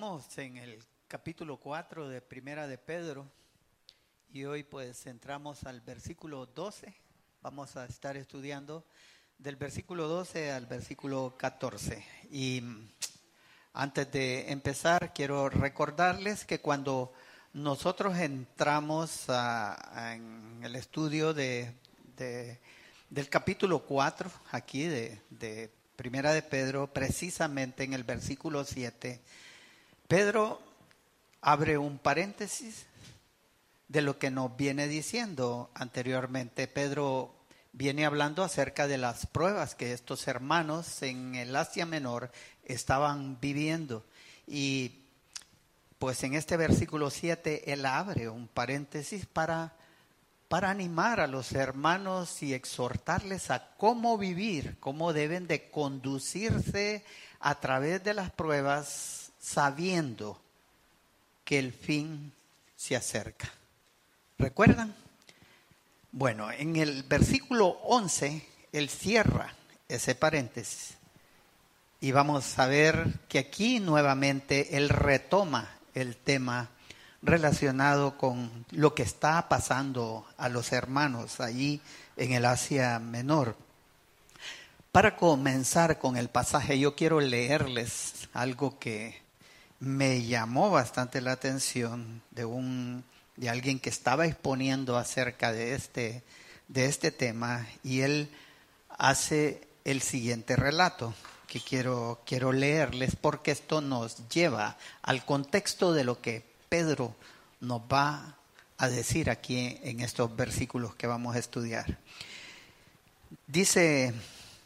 Estamos en el capítulo 4 de Primera de Pedro y hoy pues entramos al versículo 12. Vamos a estar estudiando del versículo 12 al versículo 14. Y antes de empezar, quiero recordarles que cuando nosotros entramos en el estudio de, del capítulo 4, aquí de, de Primera de Pedro, precisamente en el versículo 7, Pedro abre un paréntesis de lo que nos viene diciendo anteriormente. Pedro viene hablando acerca de las pruebas que estos hermanos en el Asia Menor estaban viviendo. Y pues en este versículo 7 él abre un paréntesis para, para animar a los hermanos y exhortarles a cómo vivir, cómo deben de conducirse a través de las pruebas sabiendo que el fin se acerca. ¿Recuerdan? Bueno, en el versículo 11, él cierra ese paréntesis. Y vamos a ver que aquí nuevamente él retoma el tema relacionado con lo que está pasando a los hermanos allí en el Asia Menor. Para comenzar con el pasaje, yo quiero leerles algo que me llamó bastante la atención de un de alguien que estaba exponiendo acerca de este de este tema y él hace el siguiente relato que quiero quiero leerles porque esto nos lleva al contexto de lo que Pedro nos va a decir aquí en estos versículos que vamos a estudiar. Dice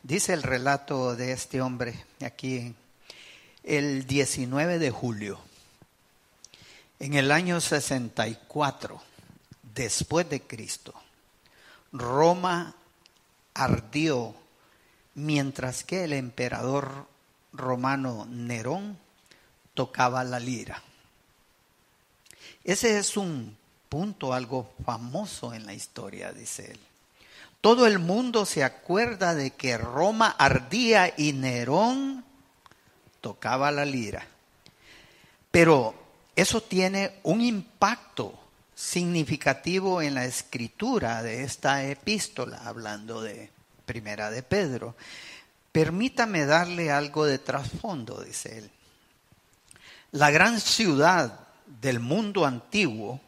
dice el relato de este hombre aquí el 19 de julio, en el año 64, después de Cristo, Roma ardió mientras que el emperador romano Nerón tocaba la lira. Ese es un punto algo famoso en la historia, dice él. Todo el mundo se acuerda de que Roma ardía y Nerón tocaba la lira. Pero eso tiene un impacto significativo en la escritura de esta epístola, hablando de Primera de Pedro. Permítame darle algo de trasfondo, dice él. La gran ciudad del mundo antiguo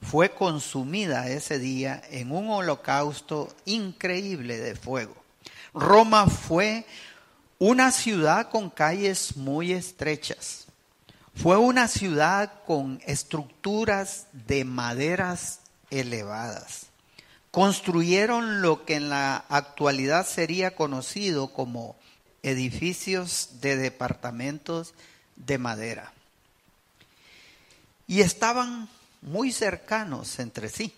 fue consumida ese día en un holocausto increíble de fuego. Roma fue una ciudad con calles muy estrechas. Fue una ciudad con estructuras de maderas elevadas. Construyeron lo que en la actualidad sería conocido como edificios de departamentos de madera. Y estaban muy cercanos entre sí.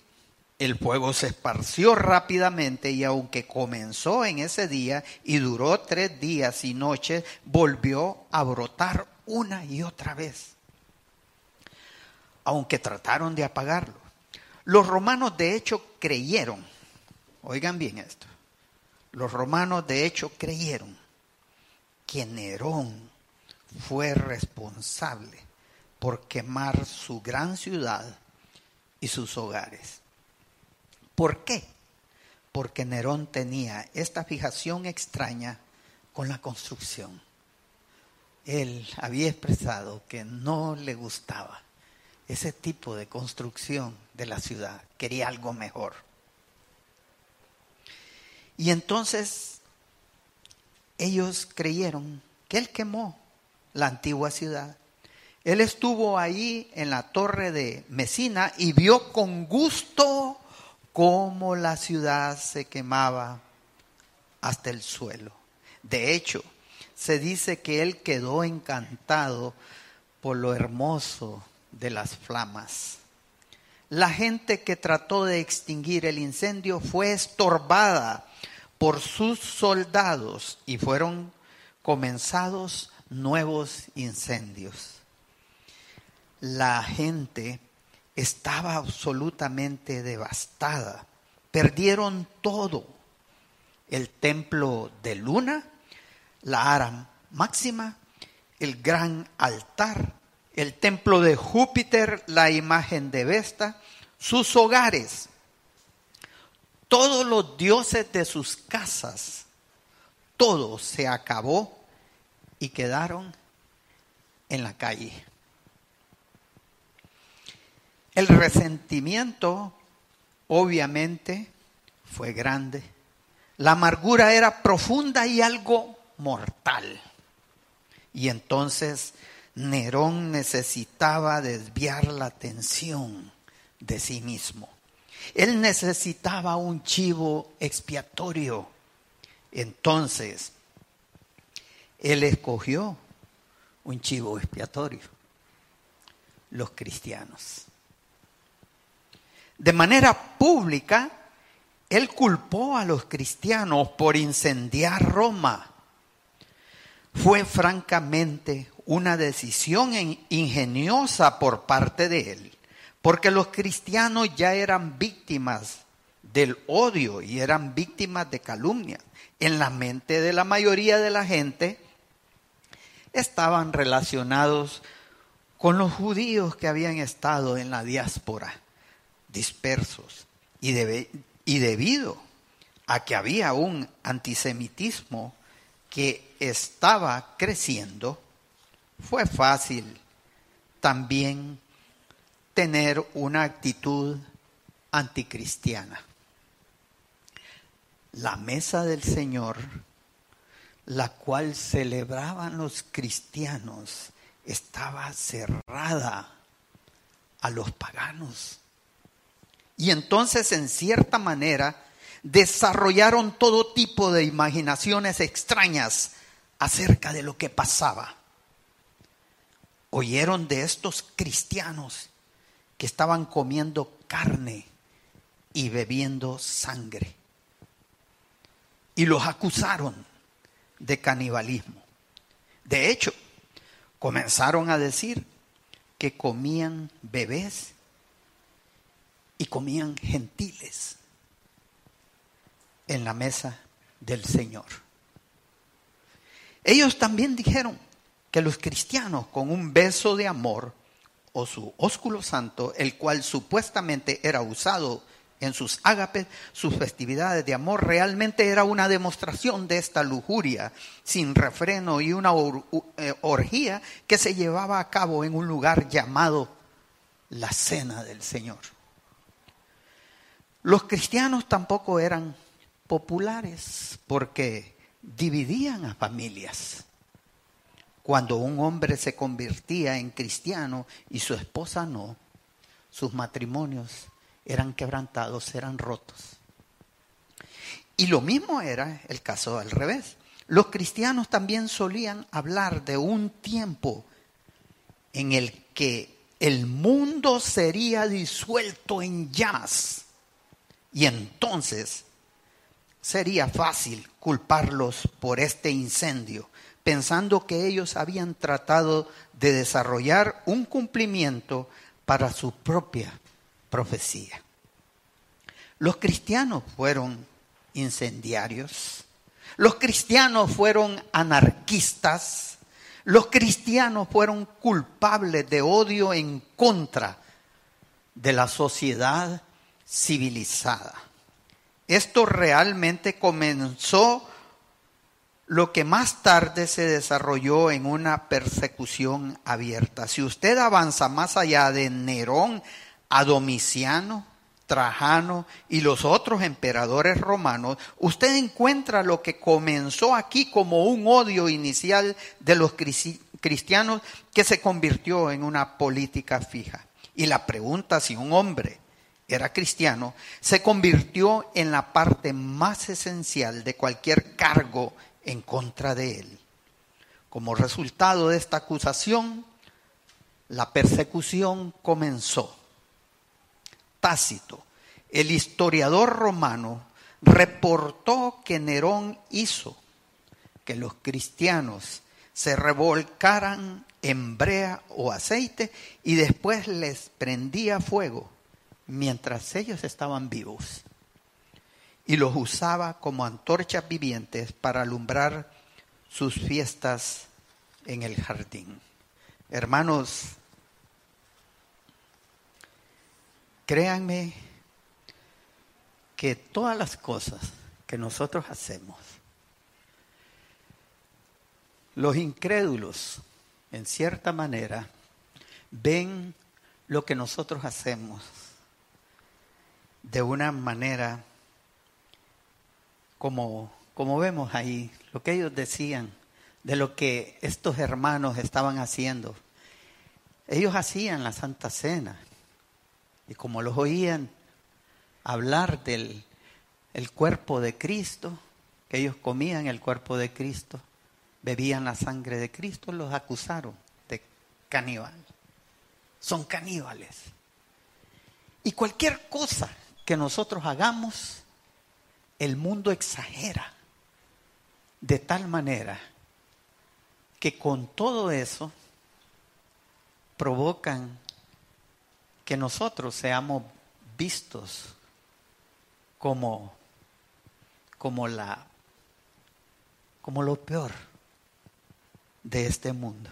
El fuego se esparció rápidamente y aunque comenzó en ese día y duró tres días y noches, volvió a brotar una y otra vez. Aunque trataron de apagarlo. Los romanos de hecho creyeron, oigan bien esto, los romanos de hecho creyeron que Nerón fue responsable por quemar su gran ciudad y sus hogares. ¿Por qué? Porque Nerón tenía esta fijación extraña con la construcción. Él había expresado que no le gustaba ese tipo de construcción de la ciudad, quería algo mejor. Y entonces ellos creyeron que él quemó la antigua ciudad. Él estuvo ahí en la torre de Mesina y vio con gusto cómo la ciudad se quemaba hasta el suelo. De hecho, se dice que él quedó encantado por lo hermoso de las flamas. La gente que trató de extinguir el incendio fue estorbada por sus soldados y fueron comenzados nuevos incendios. La gente estaba absolutamente devastada. Perdieron todo. El templo de Luna, la Ara Máxima el gran altar, el templo de Júpiter, la imagen de Vesta, sus hogares, todos los dioses de sus casas, todo se acabó y quedaron en la calle. El resentimiento obviamente fue grande. La amargura era profunda y algo mortal. Y entonces Nerón necesitaba desviar la atención de sí mismo. Él necesitaba un chivo expiatorio. Entonces, él escogió un chivo expiatorio, los cristianos. De manera pública, él culpó a los cristianos por incendiar Roma. Fue francamente una decisión ingeniosa por parte de él, porque los cristianos ya eran víctimas del odio y eran víctimas de calumnias. En la mente de la mayoría de la gente estaban relacionados con los judíos que habían estado en la diáspora, dispersos, y, y debido a que había un antisemitismo que estaba creciendo, fue fácil también tener una actitud anticristiana. La mesa del Señor, la cual celebraban los cristianos, estaba cerrada a los paganos. Y entonces, en cierta manera, desarrollaron todo tipo de imaginaciones extrañas acerca de lo que pasaba. Oyeron de estos cristianos que estaban comiendo carne y bebiendo sangre. Y los acusaron de canibalismo. De hecho, comenzaron a decir que comían bebés y comían gentiles en la mesa del Señor. Ellos también dijeron que los cristianos con un beso de amor o su ósculo santo, el cual supuestamente era usado en sus ágapes, sus festividades de amor, realmente era una demostración de esta lujuria sin refreno y una eh, orgía que se llevaba a cabo en un lugar llamado la cena del Señor. Los cristianos tampoco eran populares porque dividían a familias. Cuando un hombre se convertía en cristiano y su esposa no, sus matrimonios eran quebrantados, eran rotos. Y lo mismo era el caso al revés. Los cristianos también solían hablar de un tiempo en el que el mundo sería disuelto en llamas. Y entonces sería fácil culparlos por este incendio pensando que ellos habían tratado de desarrollar un cumplimiento para su propia profecía. Los cristianos fueron incendiarios, los cristianos fueron anarquistas, los cristianos fueron culpables de odio en contra de la sociedad civilizada. Esto realmente comenzó lo que más tarde se desarrolló en una persecución abierta. Si usted avanza más allá de Nerón a Domiciano, Trajano y los otros emperadores romanos, usted encuentra lo que comenzó aquí como un odio inicial de los cristianos que se convirtió en una política fija. Y la pregunta si un hombre era cristiano se convirtió en la parte más esencial de cualquier cargo en contra de él. Como resultado de esta acusación, la persecución comenzó. Tácito, el historiador romano, reportó que Nerón hizo que los cristianos se revolcaran en brea o aceite y después les prendía fuego mientras ellos estaban vivos y los usaba como antorchas vivientes para alumbrar sus fiestas en el jardín. Hermanos, créanme que todas las cosas que nosotros hacemos, los incrédulos, en cierta manera, ven lo que nosotros hacemos de una manera como, como vemos ahí, lo que ellos decían de lo que estos hermanos estaban haciendo. Ellos hacían la Santa Cena y como los oían hablar del el cuerpo de Cristo, que ellos comían el cuerpo de Cristo, bebían la sangre de Cristo, los acusaron de caníbal. Son caníbales. Y cualquier cosa que nosotros hagamos, el mundo exagera de tal manera que con todo eso provocan que nosotros seamos vistos como, como, la, como lo peor de este mundo.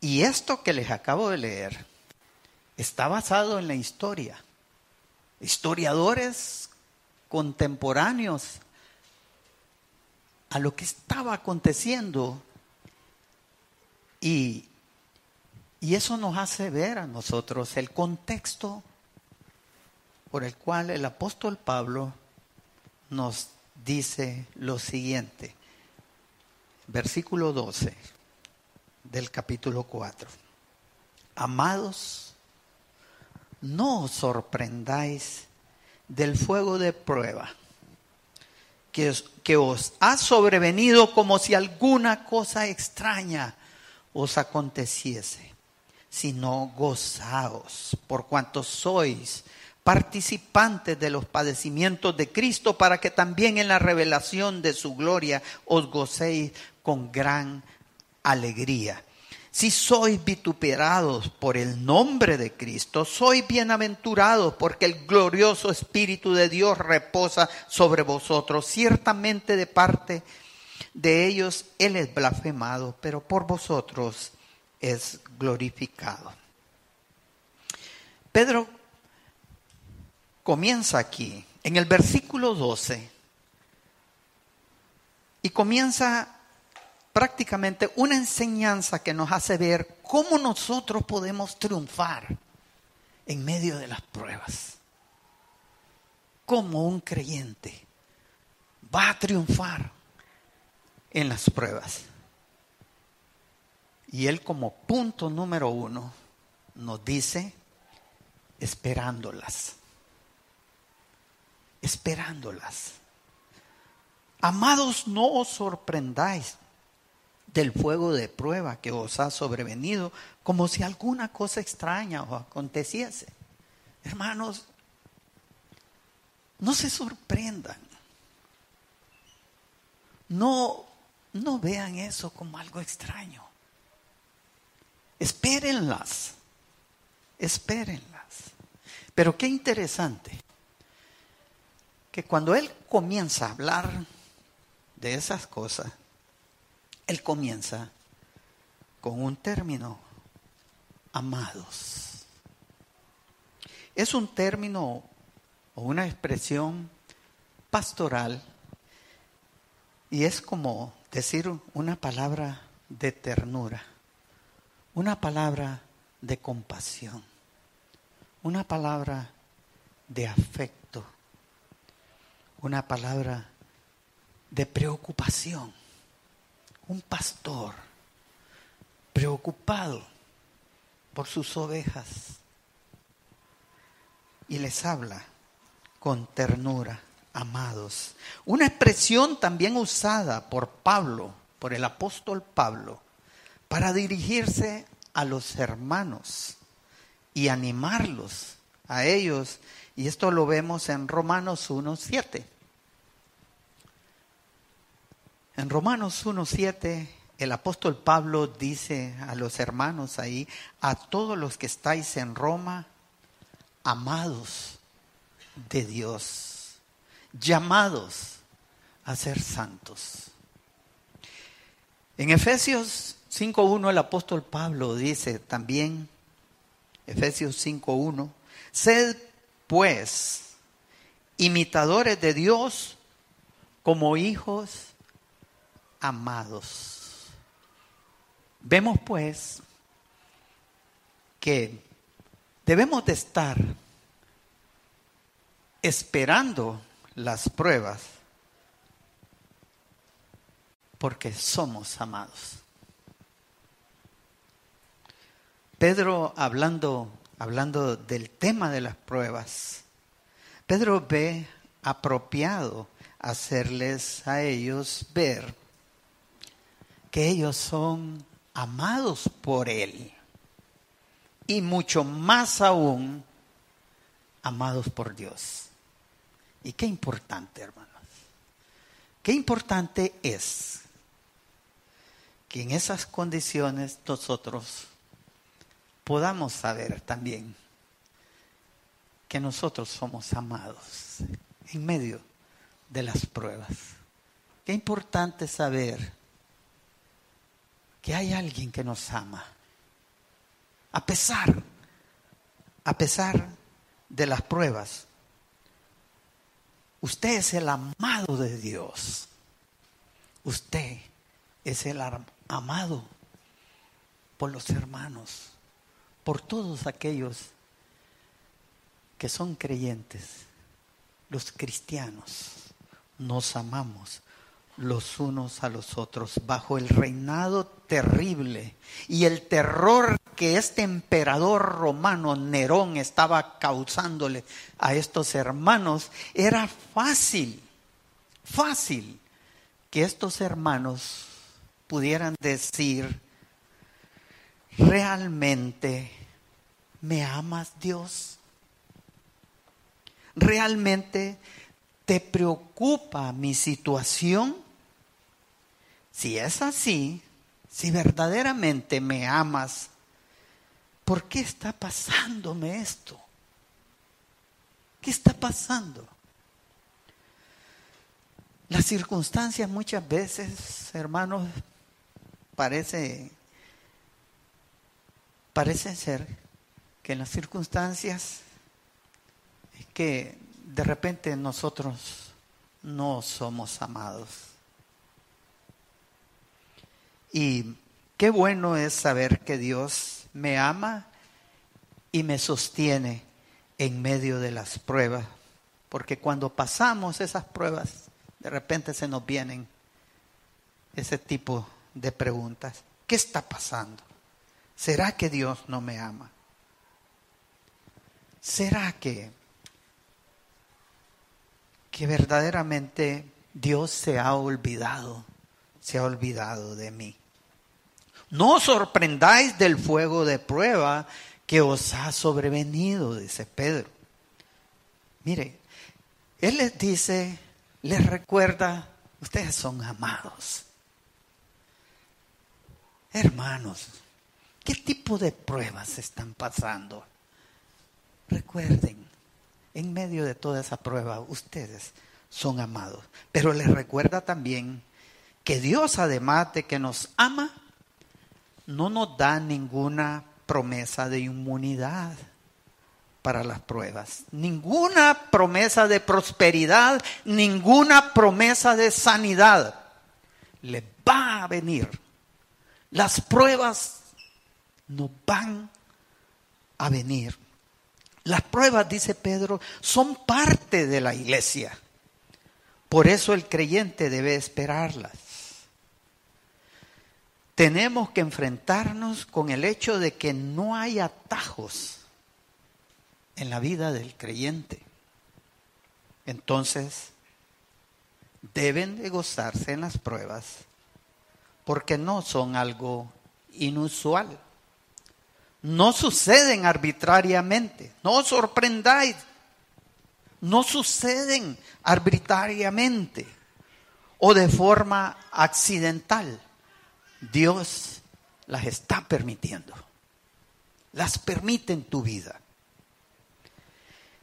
Y esto que les acabo de leer está basado en la historia historiadores contemporáneos a lo que estaba aconteciendo y, y eso nos hace ver a nosotros el contexto por el cual el apóstol Pablo nos dice lo siguiente, versículo 12 del capítulo 4. Amados, no os sorprendáis del fuego de prueba que os, que os ha sobrevenido como si alguna cosa extraña os aconteciese, sino gozaos por cuanto sois participantes de los padecimientos de Cristo, para que también en la revelación de su gloria os gocéis con gran alegría. Si sois vituperados por el nombre de Cristo, sois bienaventurados porque el glorioso Espíritu de Dios reposa sobre vosotros. Ciertamente de parte de ellos Él es blasfemado, pero por vosotros es glorificado. Pedro comienza aquí, en el versículo 12, y comienza prácticamente una enseñanza que nos hace ver cómo nosotros podemos triunfar en medio de las pruebas. Cómo un creyente va a triunfar en las pruebas. Y él como punto número uno nos dice, esperándolas. Esperándolas. Amados, no os sorprendáis del fuego de prueba que os ha sobrevenido, como si alguna cosa extraña os aconteciese. Hermanos, no se sorprendan. No, no vean eso como algo extraño. Espérenlas. Espérenlas. Pero qué interesante que cuando él comienza a hablar de esas cosas, él comienza con un término, amados. Es un término o una expresión pastoral y es como decir una palabra de ternura, una palabra de compasión, una palabra de afecto, una palabra de preocupación un pastor preocupado por sus ovejas y les habla con ternura, amados. Una expresión también usada por Pablo, por el apóstol Pablo, para dirigirse a los hermanos y animarlos a ellos. Y esto lo vemos en Romanos 1.7. En Romanos 1.7 el apóstol Pablo dice a los hermanos ahí, a todos los que estáis en Roma, amados de Dios, llamados a ser santos. En Efesios 5.1 el apóstol Pablo dice también, Efesios 5.1, sed pues imitadores de Dios como hijos amados. Vemos pues que debemos de estar esperando las pruebas porque somos amados. Pedro hablando hablando del tema de las pruebas, Pedro ve apropiado hacerles a ellos ver que ellos son amados por Él y mucho más aún amados por Dios. Y qué importante, hermanos. Qué importante es que en esas condiciones nosotros podamos saber también que nosotros somos amados en medio de las pruebas. Qué importante saber que hay alguien que nos ama. A pesar, a pesar de las pruebas, usted es el amado de Dios. Usted es el amado por los hermanos, por todos aquellos que son creyentes, los cristianos, nos amamos los unos a los otros bajo el reinado terrible y el terror que este emperador romano Nerón estaba causándole a estos hermanos, era fácil, fácil que estos hermanos pudieran decir, realmente me amas Dios, realmente te preocupa mi situación. Si es así, si verdaderamente me amas, ¿por qué está pasándome esto? ¿Qué está pasando? Las circunstancias muchas veces, hermanos, parece, parece ser que en las circunstancias es que de repente nosotros no somos amados. Y qué bueno es saber que Dios me ama y me sostiene en medio de las pruebas, porque cuando pasamos esas pruebas, de repente se nos vienen ese tipo de preguntas. ¿Qué está pasando? ¿Será que Dios no me ama? ¿Será que, que verdaderamente Dios se ha olvidado, se ha olvidado de mí? No os sorprendáis del fuego de prueba que os ha sobrevenido, dice Pedro. Mire, Él les dice, les recuerda, ustedes son amados. Hermanos, ¿qué tipo de pruebas están pasando? Recuerden, en medio de toda esa prueba, ustedes son amados. Pero les recuerda también que Dios, además de que nos ama, no nos da ninguna promesa de inmunidad para las pruebas. Ninguna promesa de prosperidad, ninguna promesa de sanidad. Le va a venir. Las pruebas no van a venir. Las pruebas, dice Pedro, son parte de la iglesia. Por eso el creyente debe esperarlas. Tenemos que enfrentarnos con el hecho de que no hay atajos en la vida del creyente. Entonces, deben de gozarse en las pruebas porque no son algo inusual. No suceden arbitrariamente. No os sorprendáis. No suceden arbitrariamente o de forma accidental. Dios las está permitiendo. Las permite en tu vida.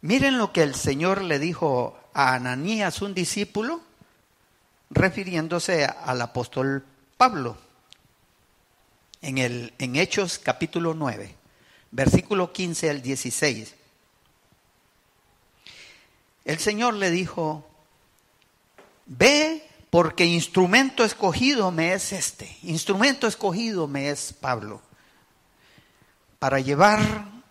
Miren lo que el Señor le dijo a Ananías, un discípulo, refiriéndose al apóstol Pablo. En, el, en Hechos capítulo 9, versículo 15 al 16. El Señor le dijo, ve porque instrumento escogido me es este, instrumento escogido me es Pablo, para llevar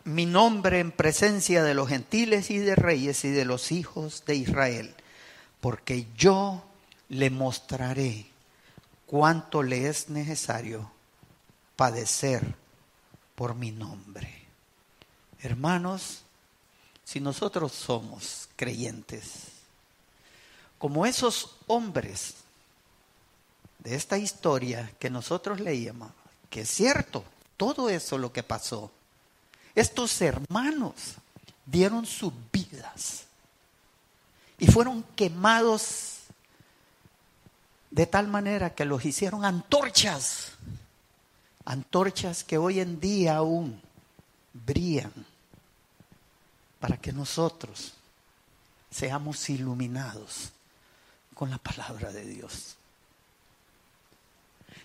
mi nombre en presencia de los gentiles y de reyes y de los hijos de Israel, porque yo le mostraré cuánto le es necesario padecer por mi nombre. Hermanos, si nosotros somos creyentes, como esos hombres de esta historia que nosotros leíamos, que es cierto, todo eso lo que pasó, estos hermanos dieron sus vidas y fueron quemados de tal manera que los hicieron antorchas, antorchas que hoy en día aún brillan para que nosotros seamos iluminados con la palabra de Dios.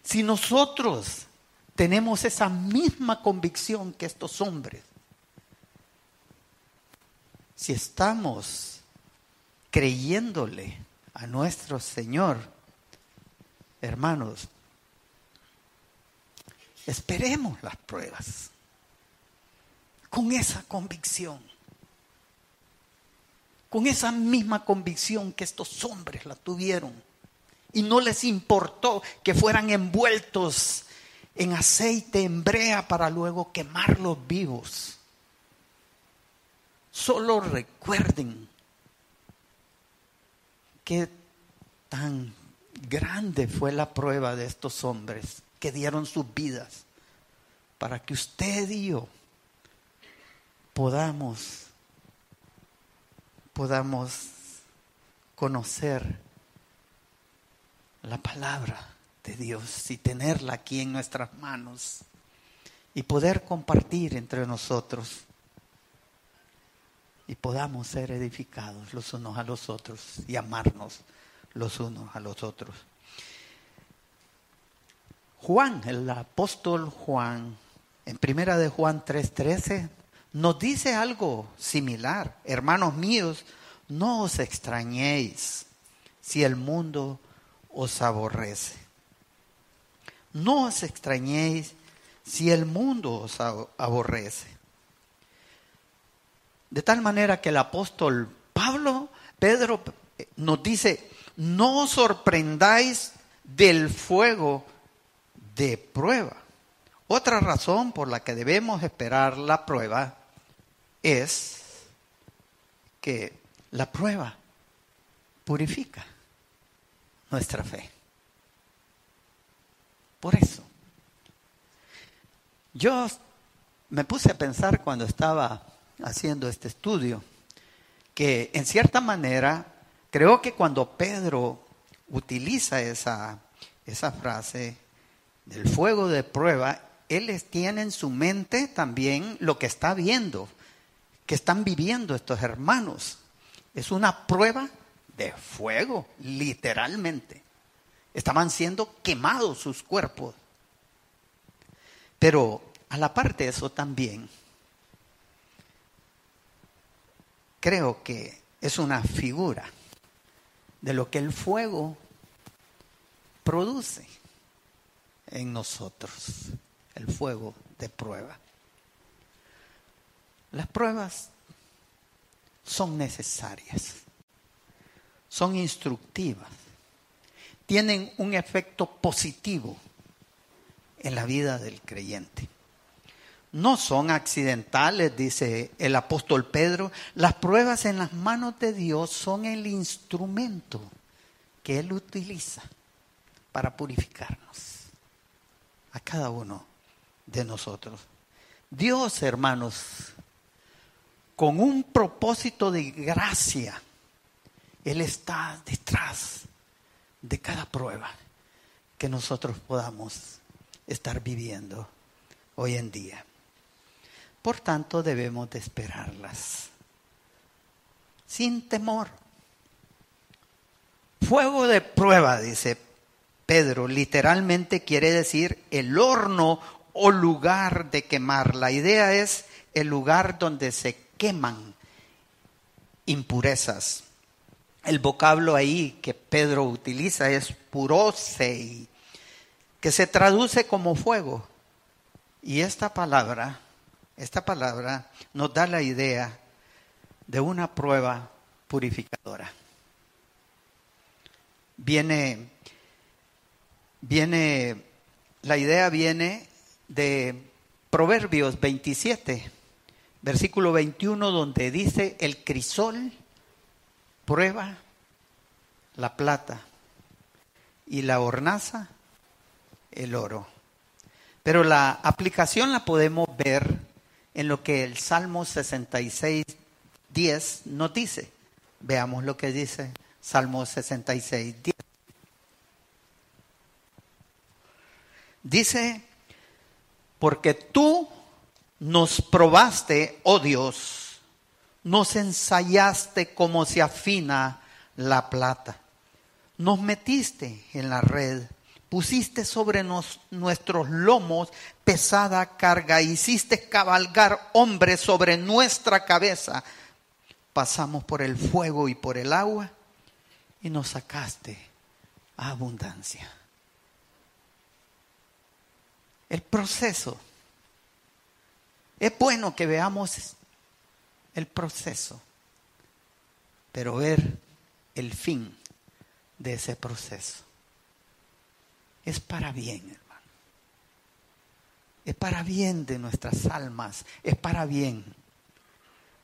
Si nosotros tenemos esa misma convicción que estos hombres, si estamos creyéndole a nuestro Señor, hermanos, esperemos las pruebas con esa convicción, con esa misma convicción que estos hombres la tuvieron. Y no les importó que fueran envueltos en aceite, en brea, para luego quemarlos vivos. Solo recuerden que tan grande fue la prueba de estos hombres que dieron sus vidas para que usted y yo podamos podamos conocer la palabra de Dios y tenerla aquí en nuestras manos y poder compartir entre nosotros y podamos ser edificados los unos a los otros y amarnos los unos a los otros. Juan, el apóstol Juan, en primera de Juan 3:13, nos dice algo similar. Hermanos míos, no os extrañéis si el mundo os aborrece. No os extrañéis si el mundo os aborrece. De tal manera que el apóstol Pablo, Pedro, nos dice, no os sorprendáis del fuego de prueba. Otra razón por la que debemos esperar la prueba es que la prueba purifica nuestra fe. Por eso, yo me puse a pensar cuando estaba haciendo este estudio que en cierta manera creo que cuando Pedro utiliza esa, esa frase del fuego de prueba, él tiene en su mente también lo que está viendo, que están viviendo estos hermanos. Es una prueba de fuego, literalmente. Estaban siendo quemados sus cuerpos. Pero a la parte de eso también, creo que es una figura de lo que el fuego produce en nosotros, el fuego de prueba. Las pruebas son necesarias, son instructivas, tienen un efecto positivo en la vida del creyente. No son accidentales, dice el apóstol Pedro. Las pruebas en las manos de Dios son el instrumento que Él utiliza para purificarnos a cada uno de nosotros. Dios, hermanos, con un propósito de gracia, Él está detrás de cada prueba que nosotros podamos estar viviendo hoy en día. Por tanto, debemos de esperarlas sin temor. Fuego de prueba, dice Pedro, literalmente quiere decir el horno o lugar de quemar. La idea es el lugar donde se queman impurezas. El vocablo ahí que Pedro utiliza es purosei, que se traduce como fuego. Y esta palabra, esta palabra nos da la idea de una prueba purificadora. Viene, viene, la idea viene de Proverbios 27, versículo 21, donde dice, el crisol prueba la plata y la hornaza el oro. Pero la aplicación la podemos ver en lo que el Salmo 66, 10 nos dice. Veamos lo que dice Salmo 66, 10. Dice, porque tú nos probaste, oh Dios, nos ensayaste como se afina la plata, nos metiste en la red, pusiste sobre nuestros lomos pesada carga, hiciste cabalgar hombres sobre nuestra cabeza, pasamos por el fuego y por el agua y nos sacaste a abundancia. El proceso. Es bueno que veamos el proceso, pero ver el fin de ese proceso. Es para bien, hermano. Es para bien de nuestras almas, es para bien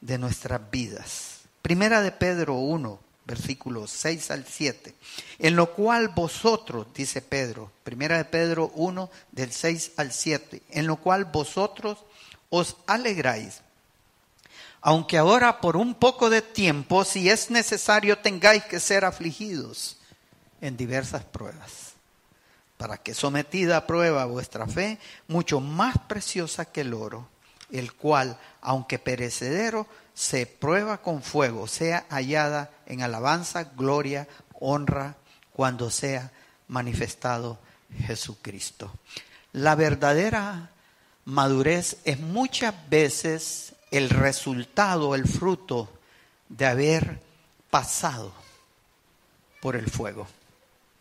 de nuestras vidas. Primera de Pedro 1, versículos 6 al 7, en lo cual vosotros, dice Pedro, primera de Pedro 1 del 6 al 7, en lo cual vosotros os alegráis, aunque ahora por un poco de tiempo, si es necesario, tengáis que ser afligidos en diversas pruebas, para que sometida a prueba vuestra fe, mucho más preciosa que el oro, el cual, aunque perecedero, se prueba con fuego, sea hallada en alabanza, gloria, honra, cuando sea manifestado Jesucristo. La verdadera madurez es muchas veces el resultado, el fruto de haber pasado por el fuego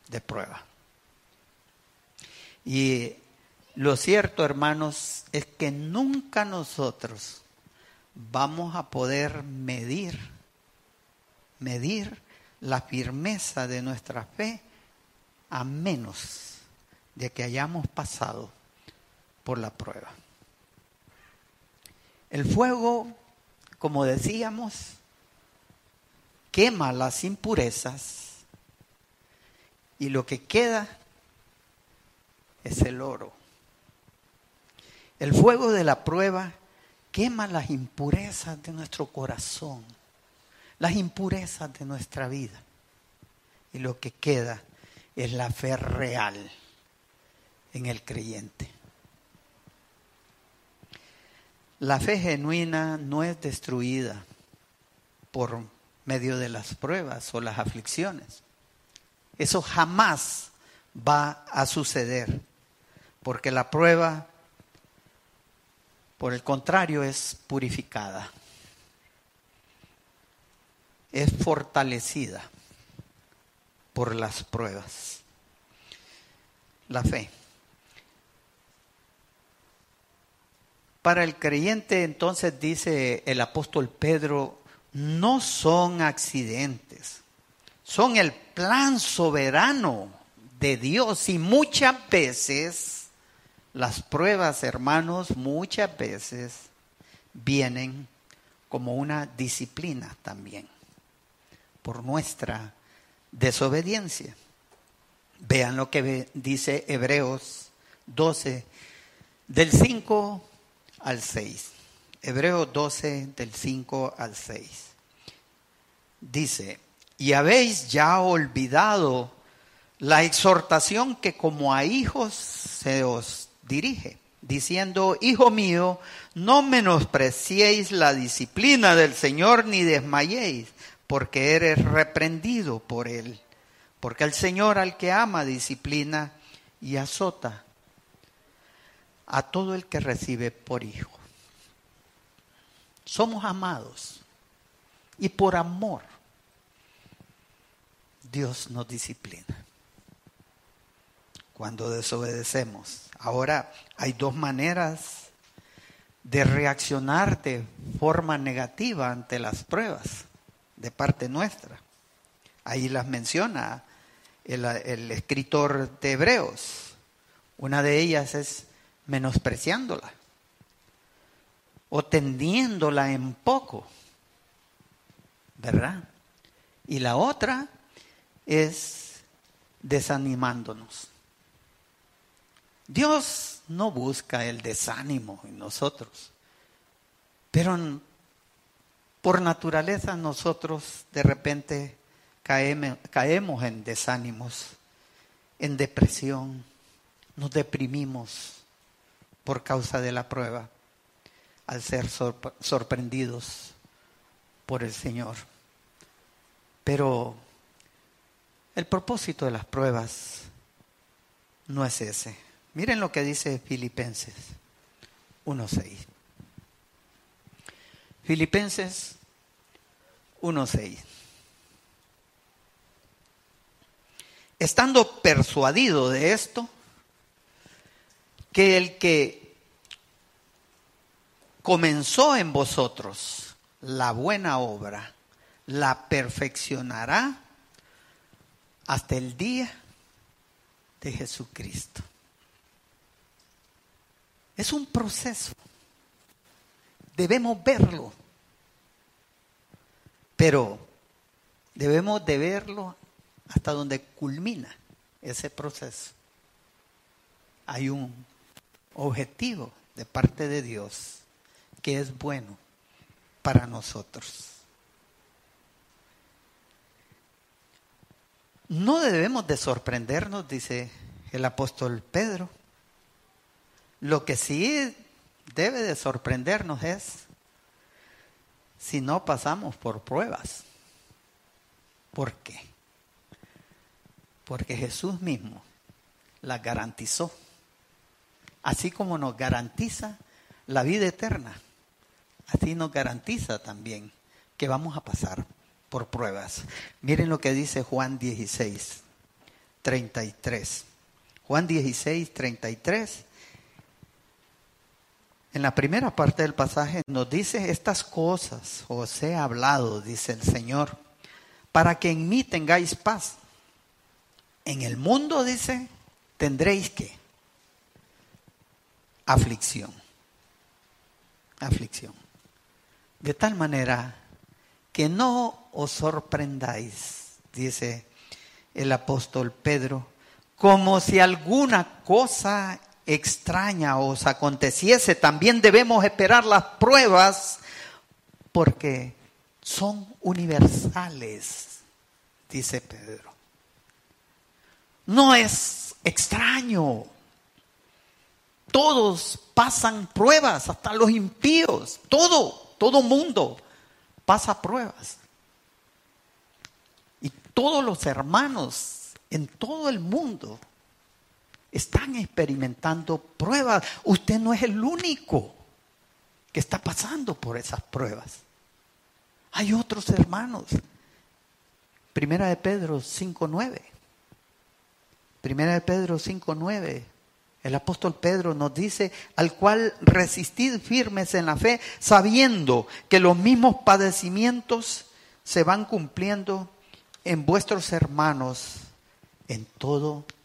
de prueba. Y lo cierto, hermanos, es que nunca nosotros vamos a poder medir, medir la firmeza de nuestra fe a menos de que hayamos pasado por la prueba. El fuego, como decíamos, quema las impurezas y lo que queda es el oro. El fuego de la prueba quema las impurezas de nuestro corazón, las impurezas de nuestra vida. Y lo que queda es la fe real en el creyente. La fe genuina no es destruida por medio de las pruebas o las aflicciones. Eso jamás va a suceder, porque la prueba por el contrario, es purificada, es fortalecida por las pruebas. La fe. Para el creyente entonces dice el apóstol Pedro, no son accidentes, son el plan soberano de Dios y muchas veces las pruebas, hermanos, muchas veces vienen como una disciplina también por nuestra desobediencia. Vean lo que dice Hebreos 12, del 5 al 6. Hebreos 12, del 5 al 6. Dice, y habéis ya olvidado la exhortación que como a hijos se os dirige, diciendo, Hijo mío, no menospreciéis la disciplina del Señor ni desmayéis, porque eres reprendido por Él. porque el Señor al que ama disciplina y azota a todo el que recibe por hijo. Somos amados y por amor Dios nos disciplina cuando desobedecemos. Ahora hay dos maneras de reaccionar de forma negativa ante las pruebas de parte nuestra. Ahí las menciona el, el escritor de Hebreos. Una de ellas es menospreciándola o teniéndola en poco, ¿verdad? Y la otra es desanimándonos. Dios no busca el desánimo en nosotros, pero por naturaleza nosotros de repente caemos, en desánimos, en depresión, nos deprimimos por causa de la prueba al ser sorprendidos por el Señor. Pero el propósito de las pruebas no es ese. Miren lo que dice Filipenses 1.6. Filipenses 1.6. Estando persuadido de esto, que el que comenzó en vosotros la buena obra, la perfeccionará hasta el día de Jesucristo. Es un proceso. Debemos verlo. Pero debemos de verlo hasta donde culmina ese proceso. Hay un objetivo de parte de Dios que es bueno para nosotros. No debemos de sorprendernos, dice el apóstol Pedro, lo que sí debe de sorprendernos es si no pasamos por pruebas. ¿Por qué? Porque Jesús mismo las garantizó. Así como nos garantiza la vida eterna, así nos garantiza también que vamos a pasar por pruebas. Miren lo que dice Juan 16, 33. Juan 16, 33 en la primera parte del pasaje nos dice estas cosas, os he hablado, dice el Señor, para que en mí tengáis paz. En el mundo, dice, tendréis que aflicción. Aflicción. De tal manera que no os sorprendáis, dice el apóstol Pedro, como si alguna cosa extraña os aconteciese, también debemos esperar las pruebas porque son universales, dice Pedro. No es extraño. Todos pasan pruebas, hasta los impíos, todo, todo mundo pasa pruebas. Y todos los hermanos en todo el mundo están experimentando pruebas. Usted no es el único que está pasando por esas pruebas. Hay otros hermanos. Primera de Pedro 5.9. Primera de Pedro 5.9. El apóstol Pedro nos dice, al cual resistid firmes en la fe, sabiendo que los mismos padecimientos se van cumpliendo en vuestros hermanos en todo el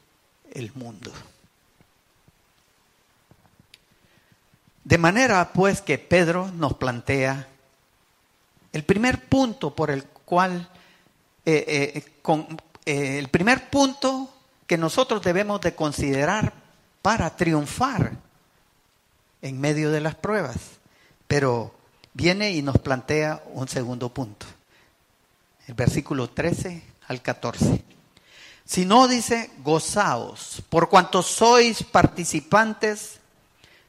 mundo. De manera pues que Pedro nos plantea el primer punto por el cual, eh, eh, eh, el primer punto que nosotros debemos de considerar para triunfar en medio de las pruebas. Pero viene y nos plantea un segundo punto. El versículo 13 al 14. Si no, dice, gozaos, por cuanto sois participantes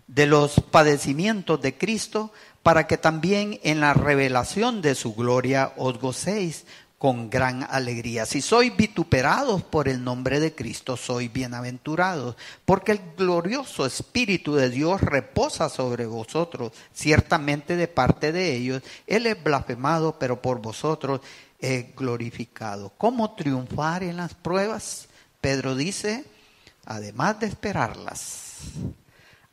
de los padecimientos de Cristo, para que también en la revelación de su gloria os gocéis con gran alegría. Si sois vituperados por el nombre de Cristo, sois bienaventurados, porque el glorioso Espíritu de Dios reposa sobre vosotros, ciertamente de parte de ellos. Él es blasfemado, pero por vosotros es glorificado. ¿Cómo triunfar en las pruebas? Pedro dice, además de esperarlas,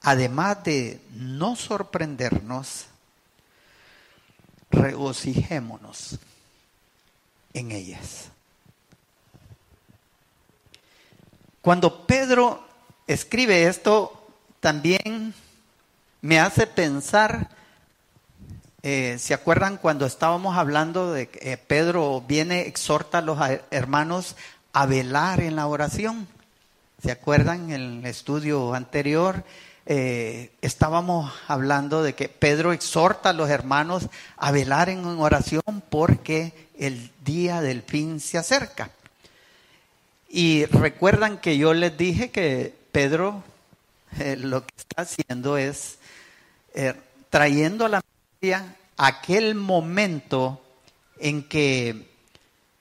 además de no sorprendernos, regocijémonos en ellas. Cuando Pedro escribe esto, también me hace pensar, eh, ¿se acuerdan cuando estábamos hablando de que eh, Pedro viene, exhorta a los hermanos a velar en la oración? ¿Se acuerdan en el estudio anterior? Eh, estábamos hablando de que Pedro exhorta a los hermanos a velar en oración porque el día del fin se acerca. Y recuerdan que yo les dije que Pedro eh, lo que está haciendo es eh, trayendo a la aquel momento en que,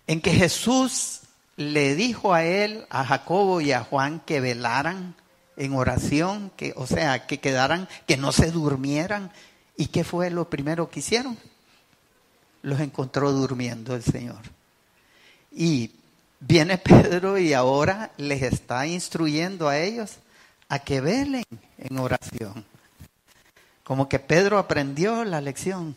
en que Jesús le dijo a él, a Jacobo y a Juan que velaran en oración, que, o sea, que quedaran, que no se durmieran. ¿Y qué fue lo primero que hicieron? Los encontró durmiendo el Señor. Y viene Pedro y ahora les está instruyendo a ellos a que velen en oración. Como que Pedro aprendió la lección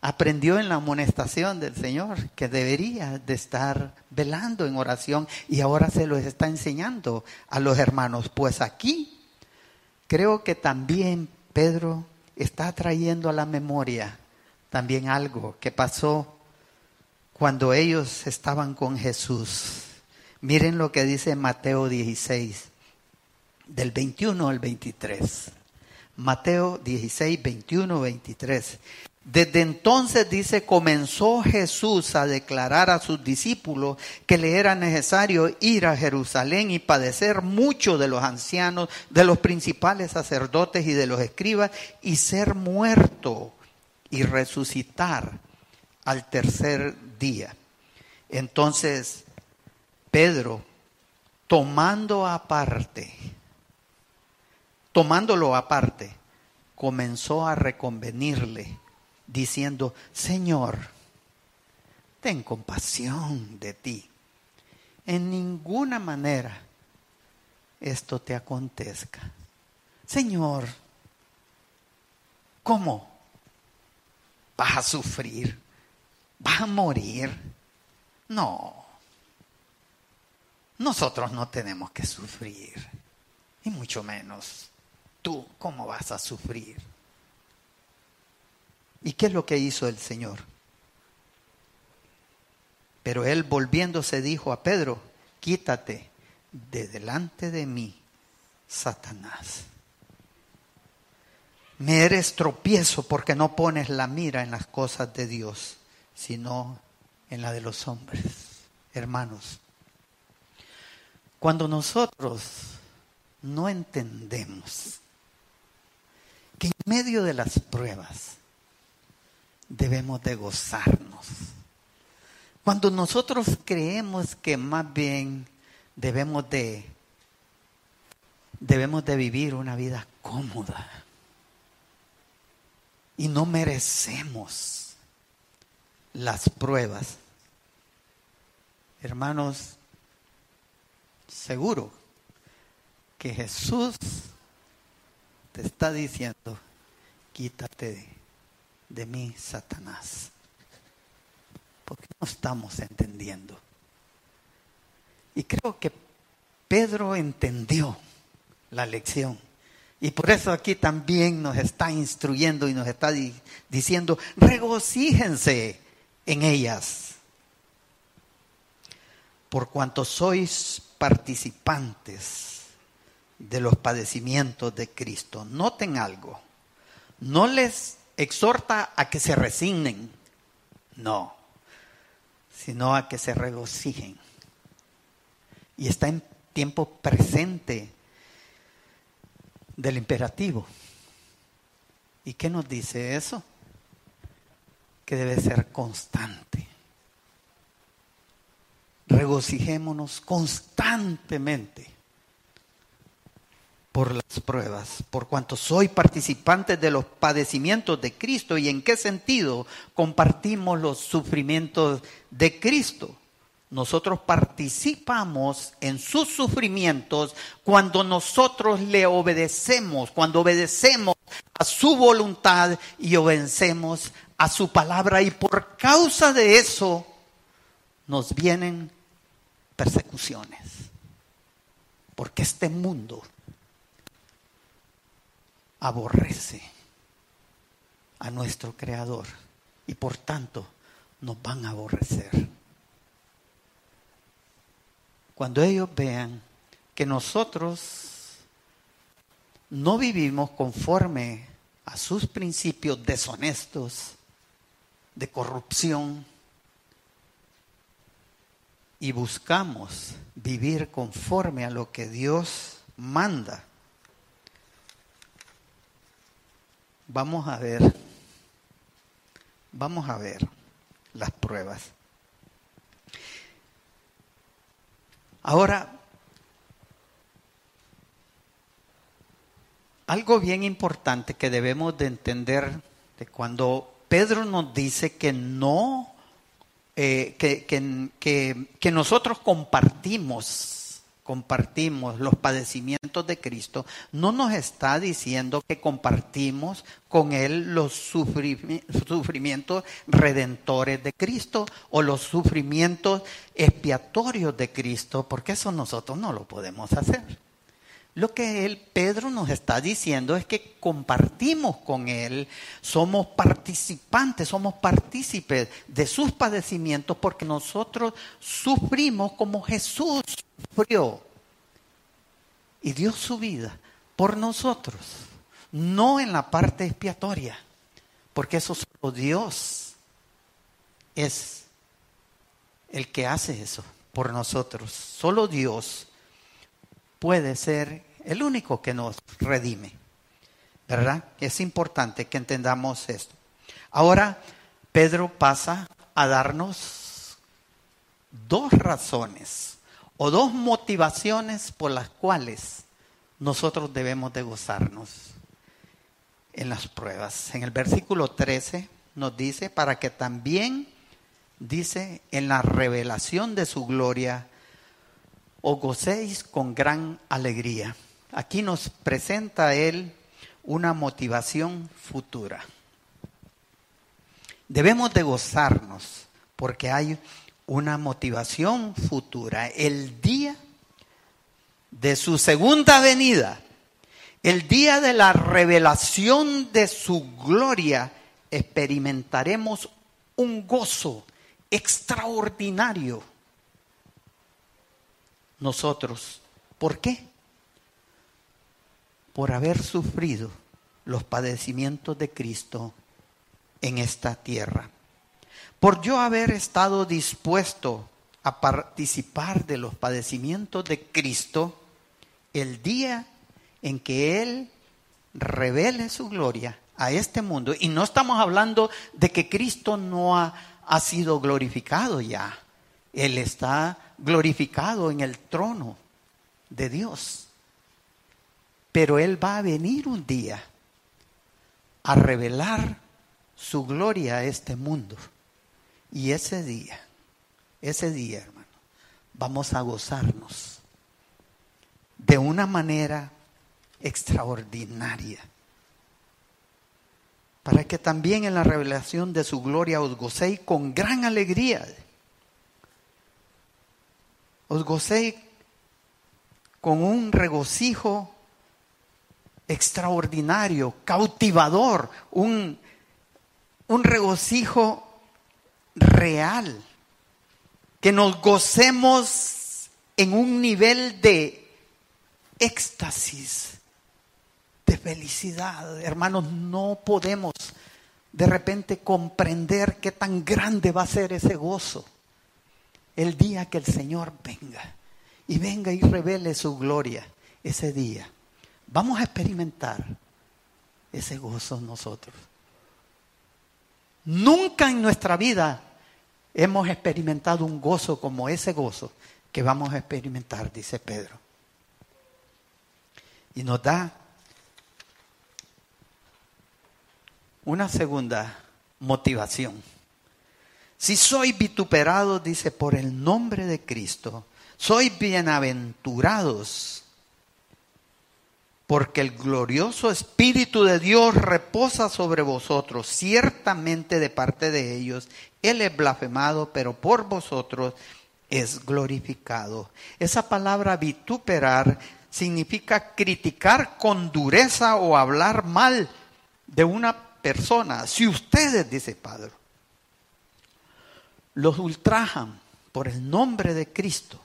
aprendió en la amonestación del Señor que debería de estar velando en oración y ahora se lo está enseñando a los hermanos. Pues aquí creo que también Pedro está trayendo a la memoria también algo que pasó cuando ellos estaban con Jesús. Miren lo que dice Mateo 16, del 21 al 23. Mateo 16, 21, 23. Desde entonces, dice, comenzó Jesús a declarar a sus discípulos que le era necesario ir a Jerusalén y padecer mucho de los ancianos, de los principales sacerdotes y de los escribas, y ser muerto y resucitar al tercer día. Entonces, Pedro, tomando aparte, tomándolo aparte, comenzó a reconvenirle diciendo, Señor, ten compasión de ti. En ninguna manera esto te acontezca. Señor, ¿cómo? ¿Vas a sufrir? ¿Vas a morir? No. Nosotros no tenemos que sufrir. Y mucho menos tú, ¿cómo vas a sufrir? ¿Y qué es lo que hizo el Señor? Pero él volviéndose dijo a Pedro, quítate de delante de mí, Satanás. Me eres tropiezo porque no pones la mira en las cosas de Dios, sino en la de los hombres. Hermanos, cuando nosotros no entendemos que en medio de las pruebas debemos de gozarnos. Cuando nosotros creemos que más bien debemos de debemos de vivir una vida cómoda y no merecemos las pruebas. Hermanos, seguro que Jesús te está diciendo, quítate de mí, Satanás. Porque no estamos entendiendo. Y creo que Pedro entendió la lección. Y por eso aquí también nos está instruyendo y nos está diciendo, regocíjense en ellas. Por cuanto sois participantes de los padecimientos de Cristo. Noten algo. No les exhorta a que se resignen, no, sino a que se regocijen. Y está en tiempo presente del imperativo. ¿Y qué nos dice eso? Que debe ser constante. regocijémonos constantemente por las pruebas, por cuanto soy participante de los padecimientos de Cristo y en qué sentido compartimos los sufrimientos de Cristo. Nosotros participamos en sus sufrimientos cuando nosotros le obedecemos, cuando obedecemos a su voluntad y obedecemos a su palabra. Y por causa de eso nos vienen persecuciones. Porque este mundo aborrece a nuestro Creador y por tanto nos van a aborrecer. Cuando ellos vean que nosotros no vivimos conforme a sus principios deshonestos, de corrupción, y buscamos vivir conforme a lo que Dios manda, Vamos a ver, vamos a ver las pruebas. Ahora, algo bien importante que debemos de entender de cuando Pedro nos dice que no, eh, que, que, que nosotros compartimos compartimos los padecimientos de Cristo, no nos está diciendo que compartimos con Él los sufrimientos redentores de Cristo o los sufrimientos expiatorios de Cristo, porque eso nosotros no lo podemos hacer. Lo que él, Pedro nos está diciendo es que compartimos con Él, somos participantes, somos partícipes de sus padecimientos porque nosotros sufrimos como Jesús sufrió y dio su vida por nosotros, no en la parte expiatoria, porque eso solo Dios es el que hace eso por nosotros. Solo Dios puede ser el único que nos redime. ¿Verdad? Es importante que entendamos esto. Ahora, Pedro pasa a darnos dos razones o dos motivaciones por las cuales nosotros debemos de gozarnos en las pruebas. En el versículo 13 nos dice, para que también, dice, en la revelación de su gloria, os gocéis con gran alegría. Aquí nos presenta Él una motivación futura. Debemos de gozarnos porque hay una motivación futura. El día de su segunda venida, el día de la revelación de su gloria, experimentaremos un gozo extraordinario nosotros. ¿Por qué? Por haber sufrido los padecimientos de Cristo en esta tierra. Por yo haber estado dispuesto a participar de los padecimientos de Cristo el día en que Él revele su gloria a este mundo. Y no estamos hablando de que Cristo no ha, ha sido glorificado ya. Él está glorificado en el trono de Dios. Pero Él va a venir un día a revelar su gloria a este mundo. Y ese día, ese día, hermano, vamos a gozarnos de una manera extraordinaria. Para que también en la revelación de su gloria os gocéis con gran alegría os gocéis con un regocijo extraordinario, cautivador, un, un regocijo real, que nos gocemos en un nivel de éxtasis, de felicidad. Hermanos, no podemos de repente comprender qué tan grande va a ser ese gozo el día que el Señor venga y venga y revele su gloria, ese día, vamos a experimentar ese gozo nosotros. Nunca en nuestra vida hemos experimentado un gozo como ese gozo que vamos a experimentar, dice Pedro. Y nos da una segunda motivación. Si soy vituperado, dice, por el nombre de Cristo, soy bienaventurados, porque el glorioso Espíritu de Dios reposa sobre vosotros, ciertamente de parte de ellos. Él es blasfemado, pero por vosotros es glorificado. Esa palabra vituperar significa criticar con dureza o hablar mal de una persona. Si ustedes, dice Padre, los ultrajan por el nombre de Cristo,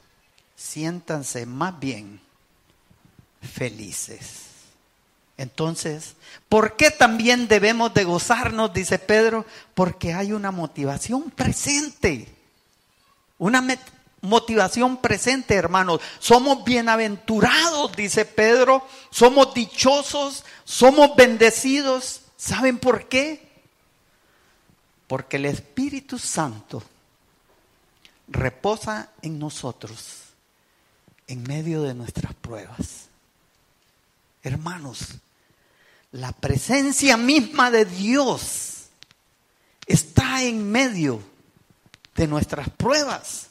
siéntanse más bien felices. Entonces, ¿por qué también debemos de gozarnos? Dice Pedro, porque hay una motivación presente. Una motivación presente, hermanos. Somos bienaventurados, dice Pedro. Somos dichosos, somos bendecidos. ¿Saben por qué? Porque el Espíritu Santo reposa en nosotros en medio de nuestras pruebas. Hermanos, la presencia misma de Dios está en medio de nuestras pruebas.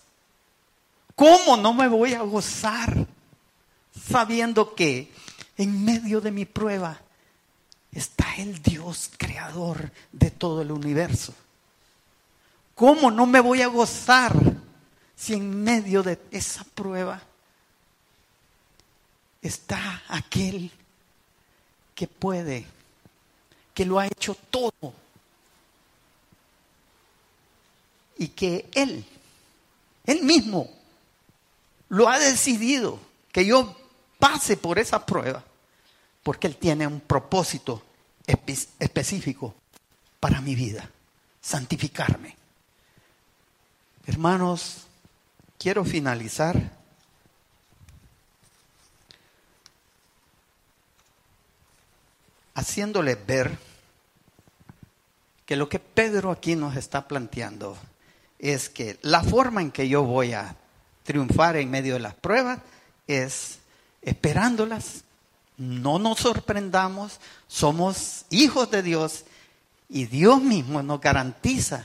¿Cómo no me voy a gozar sabiendo que en medio de mi prueba está el Dios creador de todo el universo? ¿Cómo no me voy a gozar si en medio de esa prueba está aquel que puede, que lo ha hecho todo y que Él, Él mismo, lo ha decidido que yo pase por esa prueba, porque Él tiene un propósito específico para mi vida, santificarme. Hermanos, quiero finalizar haciéndoles ver que lo que Pedro aquí nos está planteando es que la forma en que yo voy a triunfar en medio de las pruebas es esperándolas. No nos sorprendamos, somos hijos de Dios y Dios mismo nos garantiza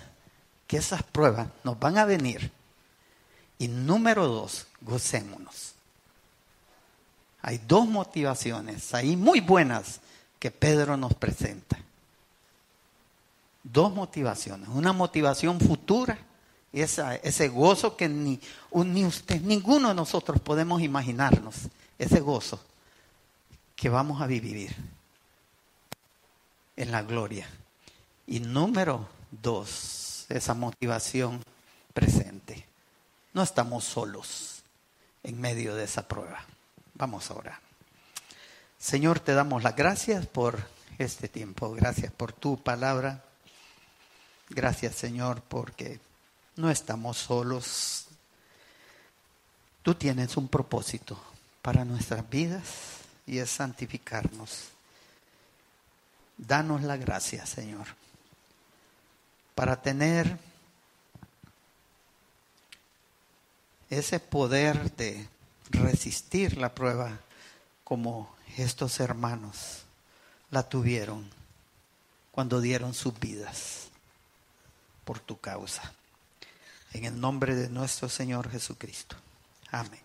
que esas pruebas nos van a venir y número dos, gocémonos. Hay dos motivaciones ahí muy buenas que Pedro nos presenta. Dos motivaciones. Una motivación futura, esa, ese gozo que ni, ni usted, ninguno de nosotros podemos imaginarnos. Ese gozo que vamos a vivir en la gloria. Y número dos, esa motivación presente. No estamos solos en medio de esa prueba. Vamos a orar. Señor, te damos las gracias por este tiempo. Gracias por tu palabra. Gracias, Señor, porque no estamos solos. Tú tienes un propósito para nuestras vidas y es santificarnos. Danos la gracia, Señor, para tener ese poder de resistir la prueba como estos hermanos la tuvieron cuando dieron sus vidas por tu causa. En el nombre de nuestro Señor Jesucristo. Amén.